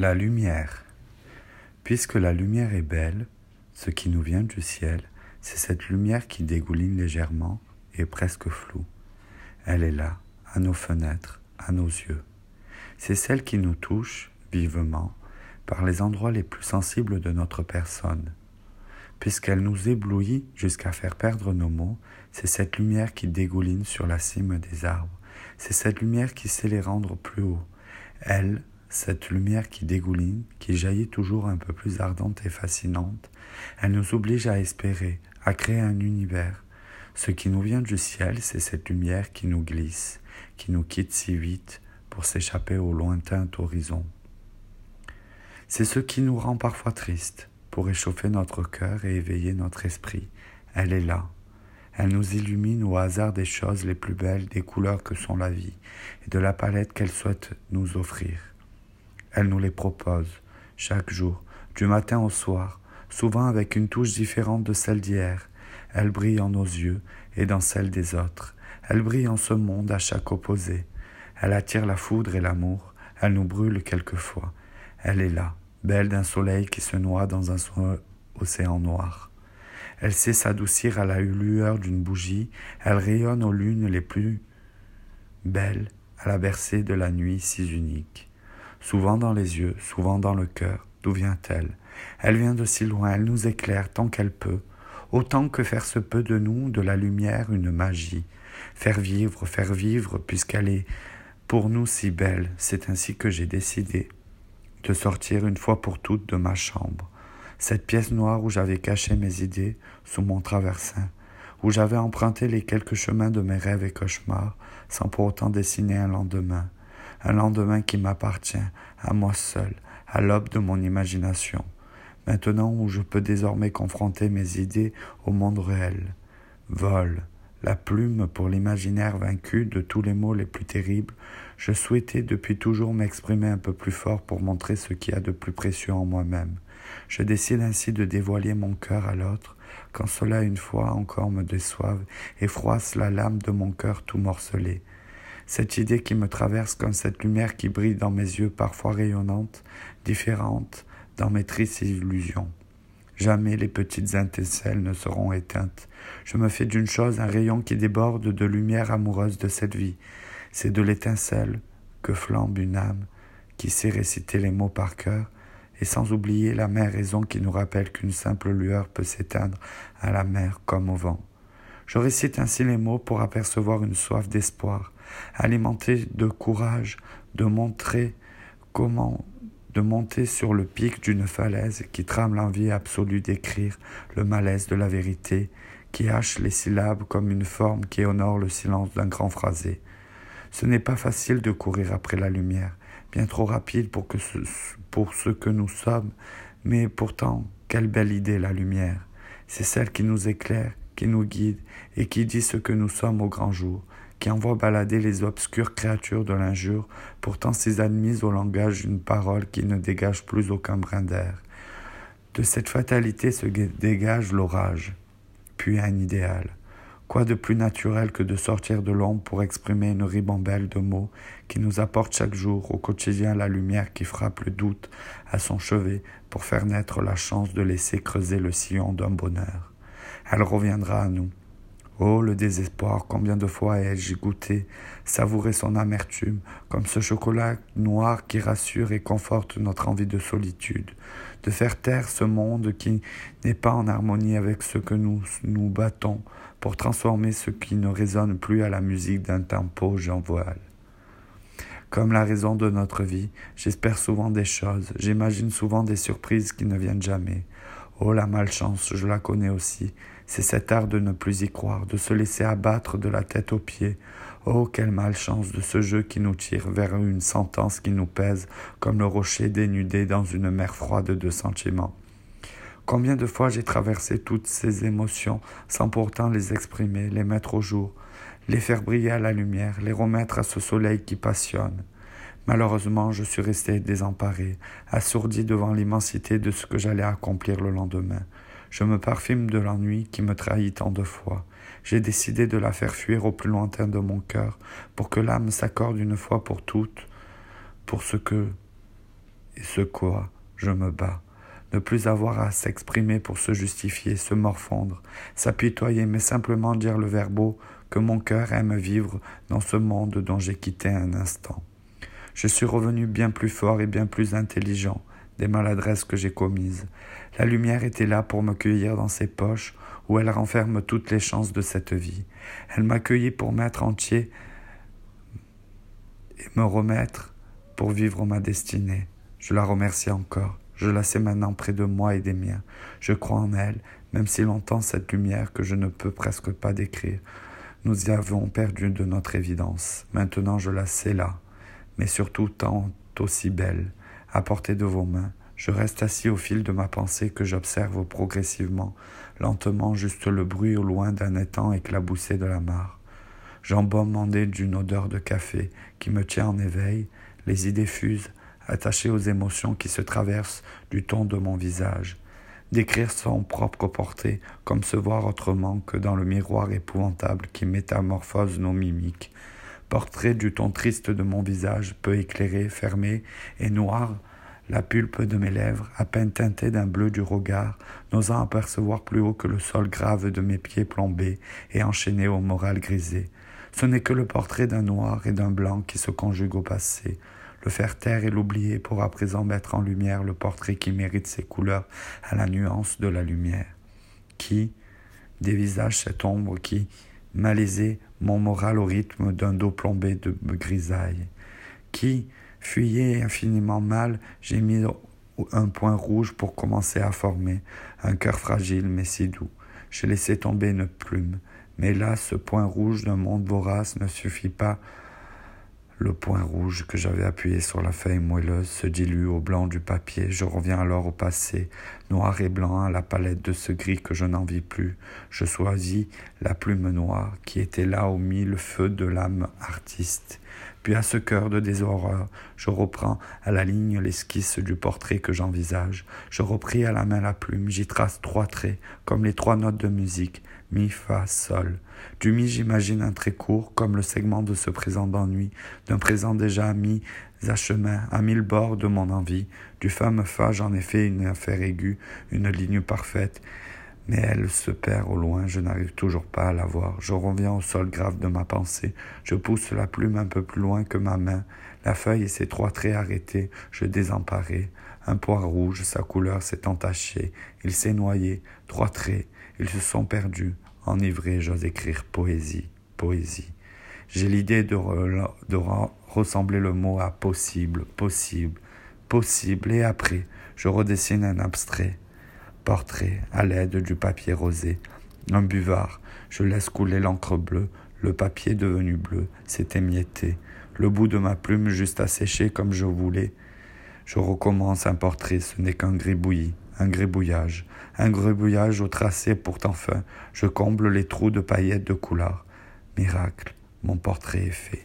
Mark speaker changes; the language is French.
Speaker 1: La lumière. Puisque la lumière est belle, ce qui nous vient du ciel, c'est cette lumière qui dégouline légèrement et presque floue. Elle est là, à nos fenêtres, à nos yeux. C'est celle qui nous touche vivement par les endroits les plus sensibles de notre personne. Puisqu'elle nous éblouit jusqu'à faire perdre nos mots, c'est cette lumière qui dégouline sur la cime des arbres. C'est cette lumière qui sait les rendre plus haut. Elle, cette lumière qui dégouline, qui jaillit toujours un peu plus ardente et fascinante, elle nous oblige à espérer, à créer un univers. Ce qui nous vient du ciel, c'est cette lumière qui nous glisse, qui nous quitte si vite pour s'échapper au lointain horizon. C'est ce qui nous rend parfois tristes, pour réchauffer notre cœur et éveiller notre esprit. Elle est là. Elle nous illumine au hasard des choses les plus belles, des couleurs que sont la vie, et de la palette qu'elle souhaite nous offrir. Elle nous les propose, chaque jour, du matin au soir, souvent avec une touche différente de celle d'hier. Elle brille en nos yeux et dans celle des autres. Elle brille en ce monde à chaque opposé. Elle attire la foudre et l'amour. Elle nous brûle quelquefois. Elle est là, belle d'un soleil qui se noie dans un océan noir. Elle sait s'adoucir à la lueur d'une bougie. Elle rayonne aux lunes les plus belles, à la bercée de la nuit si unique souvent dans les yeux, souvent dans le cœur. D'où vient-elle? Elle vient de si loin, elle nous éclaire tant qu'elle peut, autant que faire se peut de nous, de la lumière, une magie. Faire vivre, faire vivre, puisqu'elle est pour nous si belle, c'est ainsi que j'ai décidé de sortir une fois pour toutes de ma chambre, cette pièce noire où j'avais caché mes idées sous mon traversin, où j'avais emprunté les quelques chemins de mes rêves et cauchemars, sans pour autant dessiner un lendemain, un lendemain qui m'appartient, à moi seul, à l'aube de mon imagination, maintenant où je peux désormais confronter mes idées au monde réel. Vol, la plume pour l'imaginaire vaincu de tous les mots les plus terribles, je souhaitais depuis toujours m'exprimer un peu plus fort pour montrer ce qu'il y a de plus précieux en moi-même. Je décide ainsi de dévoiler mon cœur à l'autre, quand cela une fois encore me déçoive et froisse la lame de mon cœur tout morcelé cette idée qui me traverse comme cette lumière qui brille dans mes yeux parfois rayonnante, différente, dans mes tristes illusions. Jamais les petites étincelles ne seront éteintes. Je me fais d'une chose un rayon qui déborde de lumière amoureuse de cette vie. C'est de l'étincelle que flambe une âme qui sait réciter les mots par cœur, et sans oublier la mère raison qui nous rappelle qu'une simple lueur peut s'éteindre à la mer comme au vent. Je récite ainsi les mots pour apercevoir une soif d'espoir, alimentée de courage, de montrer comment de monter sur le pic d'une falaise qui trame l'envie absolue d'écrire le malaise de la vérité, qui hache les syllabes comme une forme qui honore le silence d'un grand phrasé. Ce n'est pas facile de courir après la lumière, bien trop rapide pour, pour ce que nous sommes, mais pourtant, quelle belle idée la lumière. C'est celle qui nous éclaire, qui nous guide et qui dit ce que nous sommes au grand jour, qui envoie balader les obscures créatures de l'injure, pourtant si admises au langage d'une parole qui ne dégage plus aucun brin d'air. De cette fatalité se dégage l'orage, puis un idéal. Quoi de plus naturel que de sortir de l'ombre pour exprimer une ribambelle de mots qui nous apporte chaque jour au quotidien la lumière qui frappe le doute à son chevet pour faire naître la chance de laisser creuser le sillon d'un bonheur elle reviendra à nous. Oh, le désespoir, combien de fois ai-je goûté, savouré son amertume, comme ce chocolat noir qui rassure et conforte notre envie de solitude, de faire taire ce monde qui n'est pas en harmonie avec ce que nous nous battons pour transformer ce qui ne résonne plus à la musique d'un tempo j'en voile. Comme la raison de notre vie, j'espère souvent des choses, j'imagine souvent des surprises qui ne viennent jamais. Oh la malchance, je la connais aussi. C'est cet art de ne plus y croire, de se laisser abattre de la tête aux pieds. Oh quelle malchance de ce jeu qui nous tire vers une sentence qui nous pèse comme le rocher dénudé dans une mer froide de sentiments. Combien de fois j'ai traversé toutes ces émotions sans pourtant les exprimer, les mettre au jour, les faire briller à la lumière, les remettre à ce soleil qui passionne. Malheureusement, je suis resté désemparé, assourdi devant l'immensité de ce que j'allais accomplir le lendemain. Je me parfume de l'ennui qui me trahit tant de fois. J'ai décidé de la faire fuir au plus lointain de mon cœur, pour que l'âme s'accorde une fois pour toutes, pour ce que et ce quoi je me bats. Ne plus avoir à s'exprimer pour se justifier, se morfondre, s'apitoyer, mais simplement dire le verbeau que mon cœur aime vivre dans ce monde dont j'ai quitté un instant. Je suis revenu bien plus fort et bien plus intelligent des maladresses que j'ai commises. La lumière était là pour me cueillir dans ses poches où elle renferme toutes les chances de cette vie. Elle m'accueillit pour m'être entier et me remettre pour vivre ma destinée. Je la remercie encore. Je la sais maintenant près de moi et des miens. Je crois en elle, même si longtemps cette lumière que je ne peux presque pas décrire. Nous y avons perdu de notre évidence. Maintenant je la sais là, mais surtout tant aussi belle, à portée de vos mains. Je reste assis au fil de ma pensée que j'observe progressivement, lentement, juste le bruit au loin d'un étang éclaboussé de la mare. J'embaumandé d'une odeur de café qui me tient en éveil, les idées fusent, attachées aux émotions qui se traversent du ton de mon visage. Décrire son propre portrait, comme se voir autrement que dans le miroir épouvantable qui métamorphose nos mimiques. Portrait du ton triste de mon visage, peu éclairé, fermé et noir, la pulpe de mes lèvres, à peine teintée d'un bleu du regard, n'osant apercevoir plus haut que le sol grave de mes pieds plombés et enchaînés au moral grisé. Ce n'est que le portrait d'un noir et d'un blanc qui se conjuguent au passé. Le faire taire et l'oublier pour à présent mettre en lumière le portrait qui mérite ses couleurs à la nuance de la lumière. Qui dévisage cette ombre qui, malaisé, mon moral au rythme d'un dos plombé de grisaille Qui, Fuyez infiniment mal, j'ai mis un point rouge pour commencer à former un cœur fragile mais si doux. J'ai laissé tomber une plume, mais là, ce point rouge d'un monde vorace ne suffit pas. Le point rouge que j'avais appuyé sur la feuille moelleuse se dilue au blanc du papier. Je reviens alors au passé, noir et blanc à la palette de ce gris que je n'en vis plus. Je choisis la plume noire qui était là au mille feux de l'âme artiste. Puis à ce cœur de déshorreur, je reprends à la ligne l'esquisse du portrait que j'envisage. Je repris à la main la plume, j'y trace trois traits, comme les trois notes de musique, mi, fa, sol. Du mi, j'imagine un trait court, comme le segment de ce présent d'ennui, d'un présent déjà mis à chemin, à mille bords de mon envie. Du fa, me fa, j'en ai fait une affaire aiguë, une ligne parfaite mais elle se perd au loin, je n'arrive toujours pas à la voir. Je reviens au sol grave de ma pensée. Je pousse la plume un peu plus loin que ma main. La feuille et ses trois traits arrêtés, je désemparais. Un poids rouge, sa couleur s'est entachée. Il s'est noyé. Trois traits, ils se sont perdus. Enivré, j'ose écrire poésie, poésie. J'ai l'idée de, ressembler le mot à possible, possible, possible, et après, je redessine un abstrait portrait à l'aide du papier rosé. Un buvard, je laisse couler l'encre bleue, le papier devenu bleu s'est émietté, le bout de ma plume juste à sécher comme je voulais. Je recommence un portrait, ce n'est qu'un gribouillis, un gribouillage, un gribouillage au tracé pourtant fin. Je comble les trous de paillettes de couleur. Miracle, mon portrait est fait.